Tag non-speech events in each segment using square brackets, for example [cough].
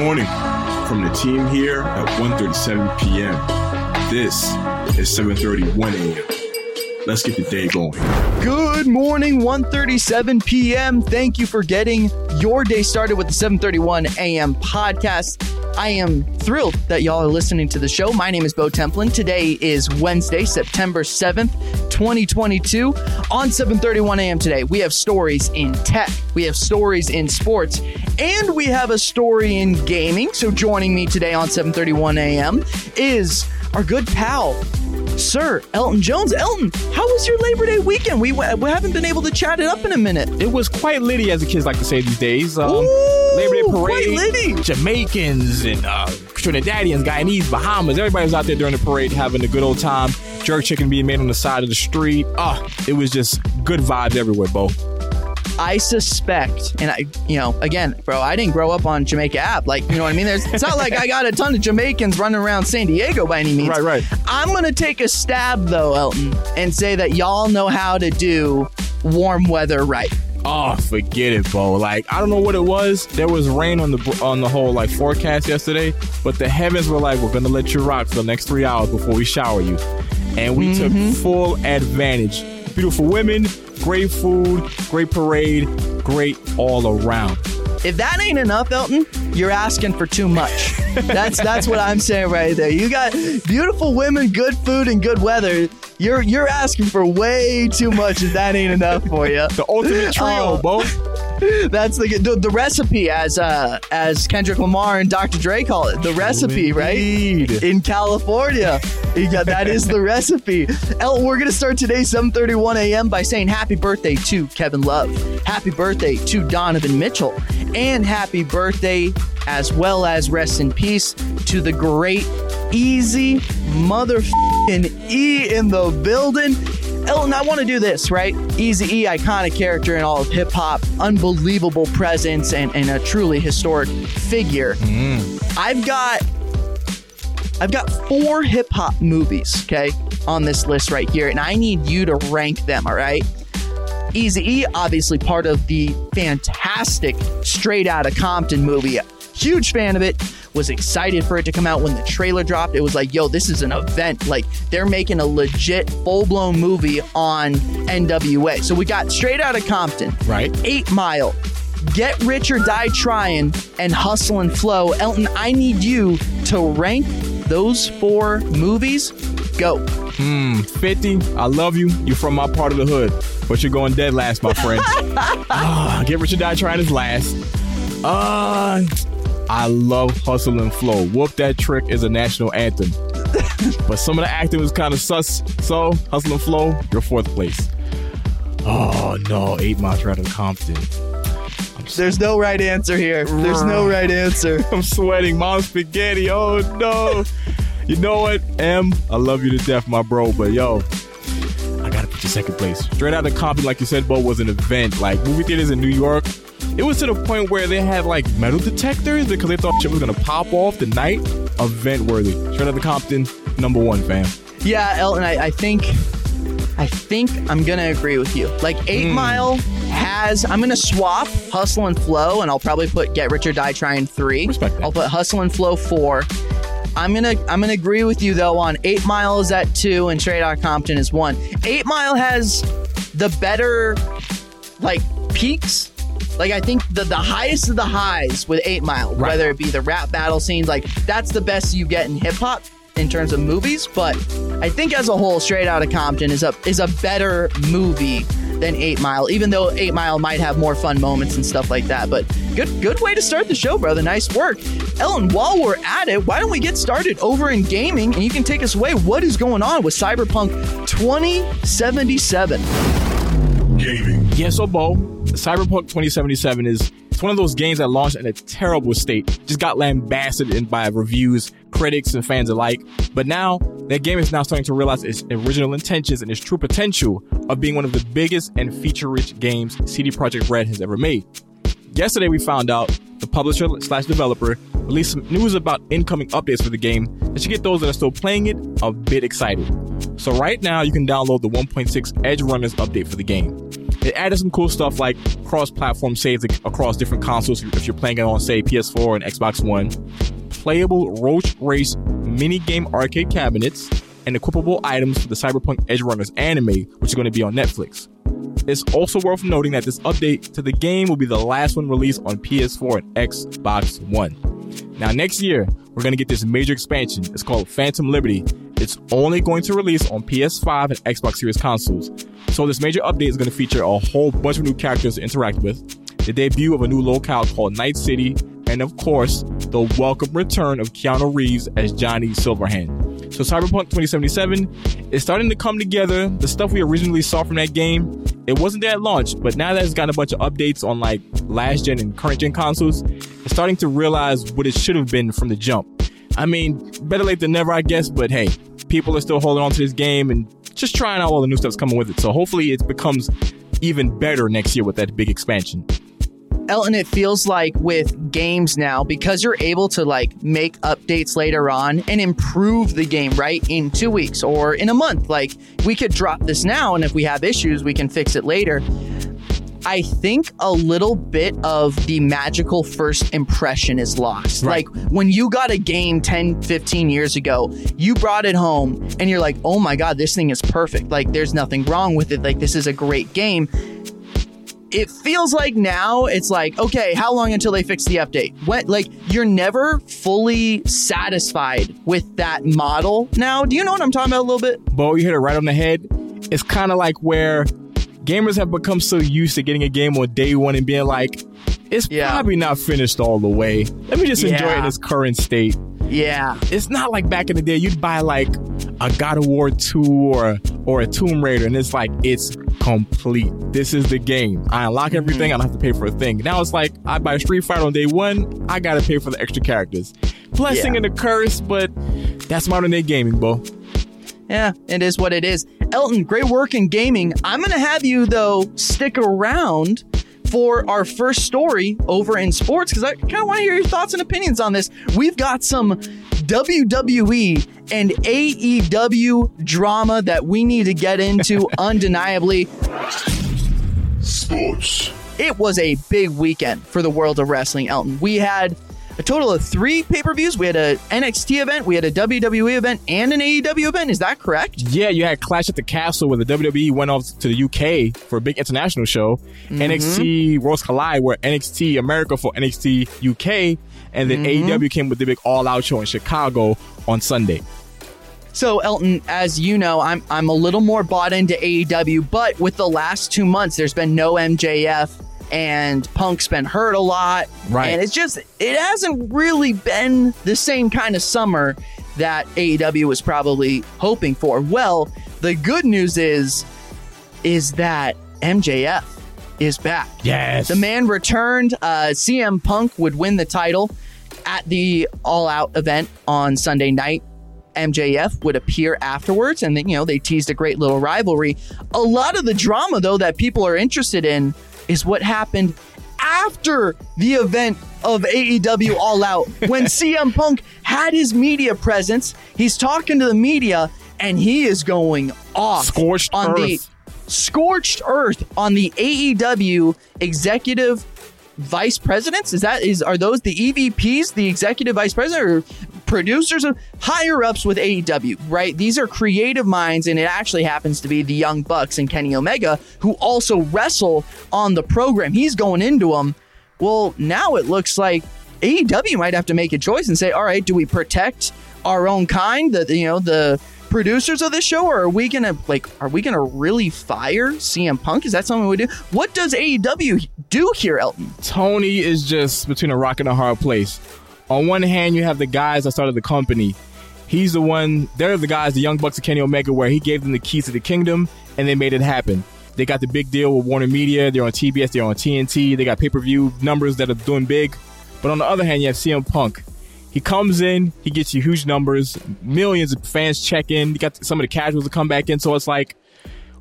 morning from the team here at 1.37 p.m. This is 7.31 a.m. Let's get the day going. Good morning, 1:37 p.m. Thank you for getting your day started with the 7:31 a.m. podcast. I am thrilled that y'all are listening to the show. My name is Bo Templin. Today is Wednesday, September 7th, 2022. On 7:31 a.m. today, we have stories in tech, we have stories in sports, and we have a story in gaming. So joining me today on 7:31 a.m. is our good pal Sir Elton Jones. Elton, how was your Labor Day weekend? We, we haven't been able to chat it up in a minute. It was quite litty, as the kids like to say these days. Um, Ooh, Labor Day quite parade, litty. Jamaicans and uh, Trinidadians, Guyanese, Bahamas. Everybody was out there during the parade having a good old time. Jerk chicken being made on the side of the street. Ah, it was just good vibes everywhere, Bo. I suspect, and I, you know, again, bro, I didn't grow up on Jamaica app. Like, you know what I mean? There's, it's not like I got a ton of Jamaicans running around San Diego by any means. Right, right. I'm gonna take a stab though, Elton, and say that y'all know how to do warm weather right. Oh, forget it, Bo. Like I don't know what it was. There was rain on the on the whole like forecast yesterday, but the heavens were like, "We're gonna let you rock for the next three hours before we shower you," and we took mm-hmm. full advantage. Beautiful women, great food, great parade, great all around. If that ain't enough, Elton, you're asking for too much. [laughs] That's that's what I'm saying right there. You got beautiful women, good food, and good weather. You're you're asking for way too much if that ain't enough for you. The ultimate trio, Oh. Bo. [laughs] That's the, the the recipe, as uh as Kendrick Lamar and Dr. Dre call it, the recipe, right? Indeed. In California, got that is the recipe. El, we're gonna start today 7:31 a.m. by saying happy birthday to Kevin Love, happy birthday to Donovan Mitchell, and happy birthday as well as rest in peace to the great Eazy motherfucking E in the building. Elton, I want to do this, right? Easy E, iconic character in all of hip hop, unbelievable presence, and, and a truly historic figure. Mm. I've got I've got four hip hop movies, okay, on this list right here, and I need you to rank them, all right? Easy E, obviously part of the fantastic Straight Outta Compton movie. Huge fan of it. Was excited for it to come out when the trailer dropped. It was like, yo, this is an event. Like, they're making a legit full blown movie on NWA. So we got Straight out of Compton, Right. Eight Mile, Get Rich or Die Trying, and Hustle and Flow. Elton, I need you to rank those four movies. Go. 50, I love you. You're from my part of the hood, but you're going dead last, my friend. [laughs] Ah, Get Rich or Die Trying is last. Uh, I love Hustle and Flow. Whoop That Trick is a national anthem. [laughs] but some of the acting was kind of sus. So, Hustle and Flow, you're fourth place. Oh, no. Eight Miles Right of Compton. There's no right answer here. There's no right answer. [laughs] I'm sweating. Mom spaghetti. Oh, no. You know what, M? I love you to death, my bro, but yo, I gotta put you second place. Straight out of Compton, like you said, Bo, was an event. Like movie theaters in New York, it was to the point where they had like metal detectors because they thought shit was gonna pop off the night. Event worthy. Straight out of Compton, number one, fam. Yeah, Elton, I, I think I think I'm gonna agree with you. Like Eight Hmm. Mile has I'm gonna swap Hustle and Flow and I'll probably put Get Rich or Die Trying three. Respect that. I'll put Hustle and Flow four. I'm gonna I'm gonna agree with you though on Eight Mile is at two and Straight Outta Compton is one. Eight Mile has the better like peaks. Like I think the the highest of the highs with Eight Mile, Right. whether it be the rap battle scenes, like that's the best you get in hip hop in terms of movies. But I think as a whole, Straight Outta Compton is a is a better movie than Eight Mile, even though Eight Mile might have more fun moments and stuff like that. But good good way to start the show, brother. Nice work. Elton, while we're at it, why don't we get started over in gaming and you can take us away. What is going on with Cyberpunk 2077? Gaming. Yeah, so Bo, Cyberpunk 2077 is it's one of those games that launched in a terrible state. Just got lambasted in by reviews, critics, and fans alike. But now that game is now starting to realize its original intentions and its true potential of being one of the biggest and feature-rich games CD Projekt Red has ever made. Yesterday, we found out the publisher slash developer released some news about incoming updates for the game that should get those that are still playing it a bit excited. So right now, you can download the 1.6 Edgerunners update for the game. It added some cool stuff like cross-platform saves across different consoles if you're playing it on, say, PS4 and Xbox One. Playable Roach Race mini-game arcade cabinets and equipable items for the Cyberpunk Edgerunners anime, which is going to be on Netflix. It's also worth noting that this update to the game will be the last one released on PS4 and Xbox One. Now, next year, we're going to get this major expansion. It's called Phantom Liberty. It's only going to release on PS5 and Xbox Series consoles. So, this major update is going to feature a whole bunch of new characters to interact with, the debut of a new locale called Night City, and of course, the welcome return of Keanu Reeves as Johnny Silverhand. So Cyberpunk 2077 is starting to come together. The stuff we originally saw from that game, it wasn't there at launch, but now that it's got a bunch of updates on like last gen and current gen consoles, it's starting to realize what it should have been from the jump. I mean, better late than never, I guess, but hey, people are still holding on to this game and just trying out all the new stuff's coming with it. So hopefully it becomes even better next year with that big expansion. Elton, it feels like with games now, because you're able to like make updates later on and improve the game, right? In two weeks or in a month. Like we could drop this now, and if we have issues, we can fix it later. I think a little bit of the magical first impression is lost. Right. Like when you got a game 10, 15 years ago, you brought it home and you're like, oh my God, this thing is perfect. Like there's nothing wrong with it. Like this is a great game it feels like now it's like, okay, how long until they fix the update? What like you're never fully satisfied with that model now. Do you know what I'm talking about a little bit? Bo, you hit it right on the head. It's kind of like where gamers have become so used to getting a game on day one and being like, it's yeah. probably not finished all the way. Let me just enjoy yeah. it in its current state. Yeah. It's not like back in the day, you'd buy like a God of War 2 or or a Tomb Raider, and it's like it's complete. This is the game. I unlock everything, mm-hmm. I don't have to pay for a thing. Now it's like I buy Street Fighter on day one, I gotta pay for the extra characters. Blessing yeah. and a curse, but that's modern day gaming, bro. Yeah, it is what it is. Elton, great work in gaming. I'm gonna have you though stick around for our first story over in sports because I kind of want to hear your thoughts and opinions on this. We've got some WWE and AEW drama that we need to get into [laughs] undeniably. Sports. It was a big weekend for the world of wrestling, Elton. We had a total of three pay per views. We had a NXT event, we had a WWE event, and an AEW event. Is that correct? Yeah, you had Clash at the Castle where the WWE went off to the UK for a big international show. Mm-hmm. NXT Worlds Collide where NXT America for NXT UK, and then mm-hmm. AEW came with the big All Out show in Chicago on Sunday. So Elton, as you know, I'm I'm a little more bought into AEW, but with the last two months, there's been no MJF and Punk's been hurt a lot. Right. And it's just, it hasn't really been the same kind of summer that AEW was probably hoping for. Well, the good news is, is that MJF is back. Yes. The man returned. Uh, CM Punk would win the title at the All Out event on Sunday night. MJF would appear afterwards, and then, you know, they teased a great little rivalry. A lot of the drama, though, that people are interested in is what happened after the event of AEW All Out when [laughs] CM Punk had his media presence. He's talking to the media and he is going off scorched on earth. the scorched earth on the AEW executive vice presidents. Is that is are those the EVPs, the executive vice president, or producers of higher ups with AEW, right? These are creative minds, and it actually happens to be the Young Bucks and Kenny Omega who also wrestle on the program. He's going into them. Well, now it looks like AEW might have to make a choice and say, all right, do we protect our own kind, the you know, the producers of this show, or are we gonna like are we gonna really fire CM Punk? Is that something we do? What does AEW do here, Elton? Tony is just between a rock and a hard place on one hand, you have the guys that started the company. He's the one, they're the guys, the Young Bucks of Kenny Omega, where he gave them the keys to the kingdom and they made it happen. They got the big deal with Warner Media. They're on TBS, they're on TNT. They got pay per view numbers that are doing big. But on the other hand, you have CM Punk. He comes in, he gets you huge numbers, millions of fans check in. You got some of the casuals to come back in. So it's like,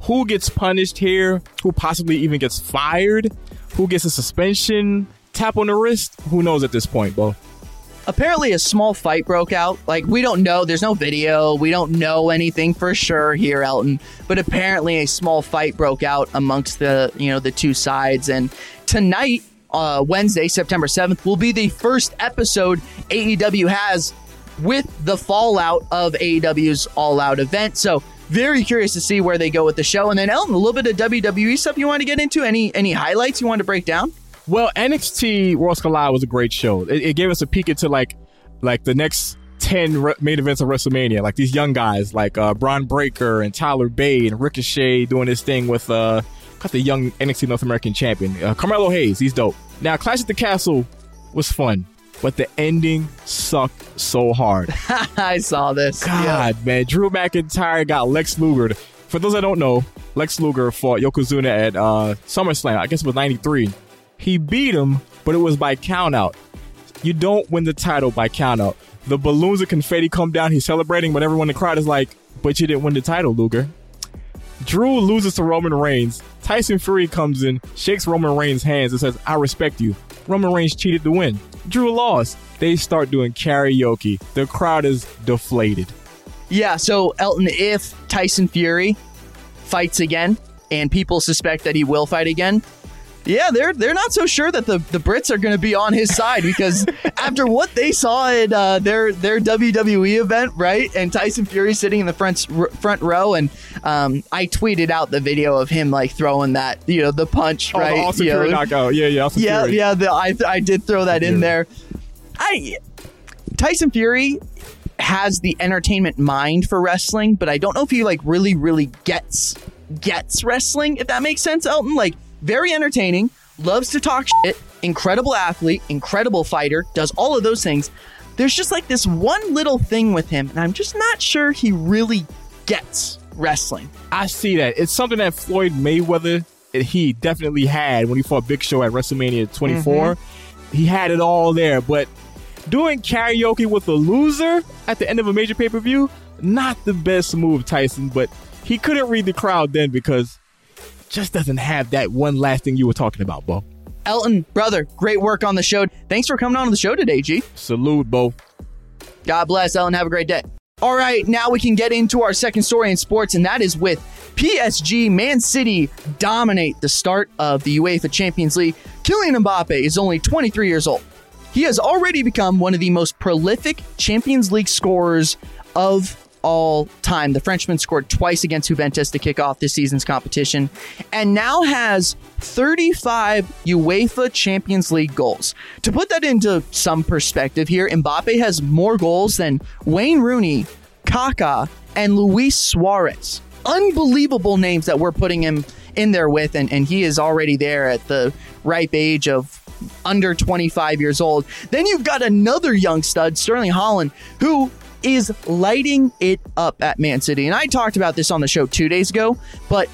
who gets punished here? Who possibly even gets fired? Who gets a suspension? Tap on the wrist? Who knows at this point, Bo? Apparently a small fight broke out. Like we don't know, there's no video, we don't know anything for sure here, Elton. But apparently a small fight broke out amongst the you know the two sides. And tonight, uh, Wednesday, September 7th, will be the first episode AEW has with the fallout of AEW's All Out event. So very curious to see where they go with the show. And then Elton, a little bit of WWE stuff you want to get into? Any any highlights you want to break down? Well, NXT Worlds Collide was a great show. It, it gave us a peek into like like the next 10 re- main events of WrestleMania. Like these young guys like uh, Bron Breakker and Tyler Bate and Ricochet doing this thing with uh, got the young NXT North American champion, uh, Carmelo Hayes. He's dope. Now, Clash at the Castle was fun, but the ending sucked so hard. [laughs] I saw this. God, Yeah. man. Drew McIntyre got Lex Luger. For those that don't know, Lex Luger fought Yokozuna at uh, SummerSlam. I guess it was 93. He beat him, but it was by countout. You don't win the title by countout. The balloons of confetti come down. He's celebrating, but everyone in the crowd is like, but you didn't win the title, Luger. Drew loses to Roman Reigns. Tyson Fury comes in, shakes Roman Reigns' hands, and says, I respect you. Roman Reigns cheated to win. Drew lost. They start doing karaoke. The crowd is deflated. Yeah, so Elton, if Tyson Fury fights again and people suspect that he will fight again, yeah, they're they're not so sure that the, the Brits are going to be on his side because [laughs] after what they saw at uh, their their WWE event, right, and Tyson Fury sitting in the front front row, and um, I tweeted out the video of him like throwing that you know the punch, Oh, right, the Austin you know, Fury knockout. Yeah, yeah, Austin yeah, Fury. yeah. The, I I did throw that in there. I Tyson Fury has the entertainment mind for wrestling, but I don't know if he like really, really gets gets wrestling. If that makes sense, Elton. Like very entertaining, loves to talk shit, incredible athlete, incredible fighter, does all of those things. There's just like this one little thing with him, and I'm just not sure he really gets wrestling. I see that. It's something that Floyd Mayweather eh, he definitely had when he fought Big Show at WrestleMania 24. Mm-hmm. He had it all there, but doing karaoke with a loser at the end of a major pay per view, not the best move, Tyson. But he couldn't read the crowd then because just doesn't have that one last thing you were talking about, Bo. Elton, brother, great work on the show. Thanks for coming on the show today, G. Salute, Bo. God bless, Elton. Have a great day. All right, now we can get into our second story in sports, and that is with PSG Man City dominate the start of the UEFA Champions League. Kylian Mbappe is only 23 years old. He has already become one of the most prolific Champions League scorers of all time. The Frenchman scored twice against Juventus to kick off this season's competition and now has 35 UEFA Champions League goals. To put that into some perspective here, Mbappe has more goals than Wayne Rooney, Kaká, and Luis Suarez. Unbelievable names that we're putting him in there with, and, and he is already there at the ripe age of under 25 years old. Then you've got another young stud, Erling Haaland, who is lighting it up at Man City. And I talked about this on the show two days ago, but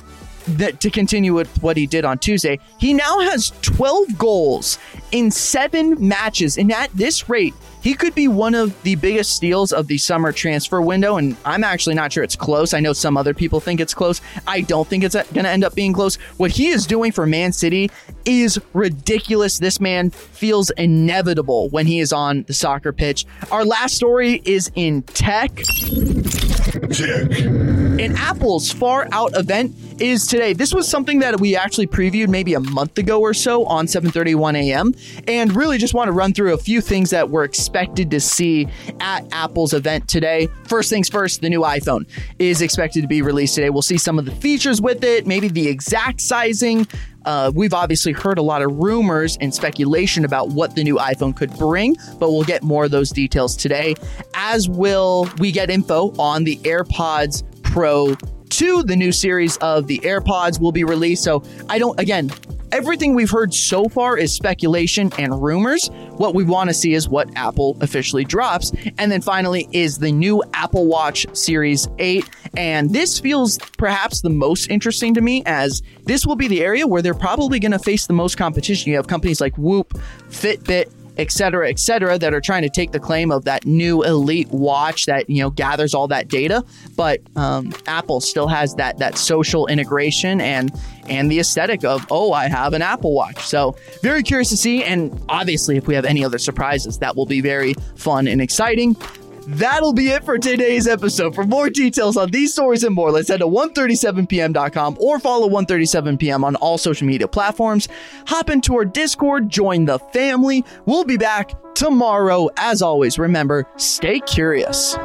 that to continue with what he did on Tuesday, he now has 12 goals in seven matches. And at this rate, he could be one of the biggest steals of the summer transfer window. And I'm actually not sure it's close. I know some other people think it's close. I don't think it's going to end up being close. What he is doing for Man City is ridiculous. This man feels inevitable when he is on the soccer pitch. Our last story is in tech. Tech. And Apple's Far Out event is today. This was something that we actually previewed maybe a month ago or so on 7:31 a.m. and really just want to run through a few things that we're expected to see at Apple's event today. First things first, the new iPhone is expected to be released today. We'll see some of the features with it, maybe the exact sizing, uh, we've obviously heard a lot of rumors and speculation about what the new iPhone could bring, but we'll get more of those details today, as will we get info on the AirPods Pro 2. The new series of the AirPods will be released. So I don't, again, everything we've heard so far is speculation and rumors. What we want to see is what Apple officially drops. And then finally is the new Apple Watch Series 8. And this feels perhaps the most interesting to me as this will be the area where they're probably going to face the most competition. You have companies like Whoop, Fitbit, etc., etc., that are trying to take the claim of that new elite watch that you know gathers all that data. But um, Apple still has that that social integration and and the aesthetic of oh, I have an Apple Watch. So very curious to see, and obviously, if we have any other surprises, that will be very fun and exciting. That'll be it for today's episode. For more details on these stories and more, let's head to 137pm.com or follow 137pm on all social media platforms. Hop into our Discord, join the family. We'll be back tomorrow. As always, remember, stay curious.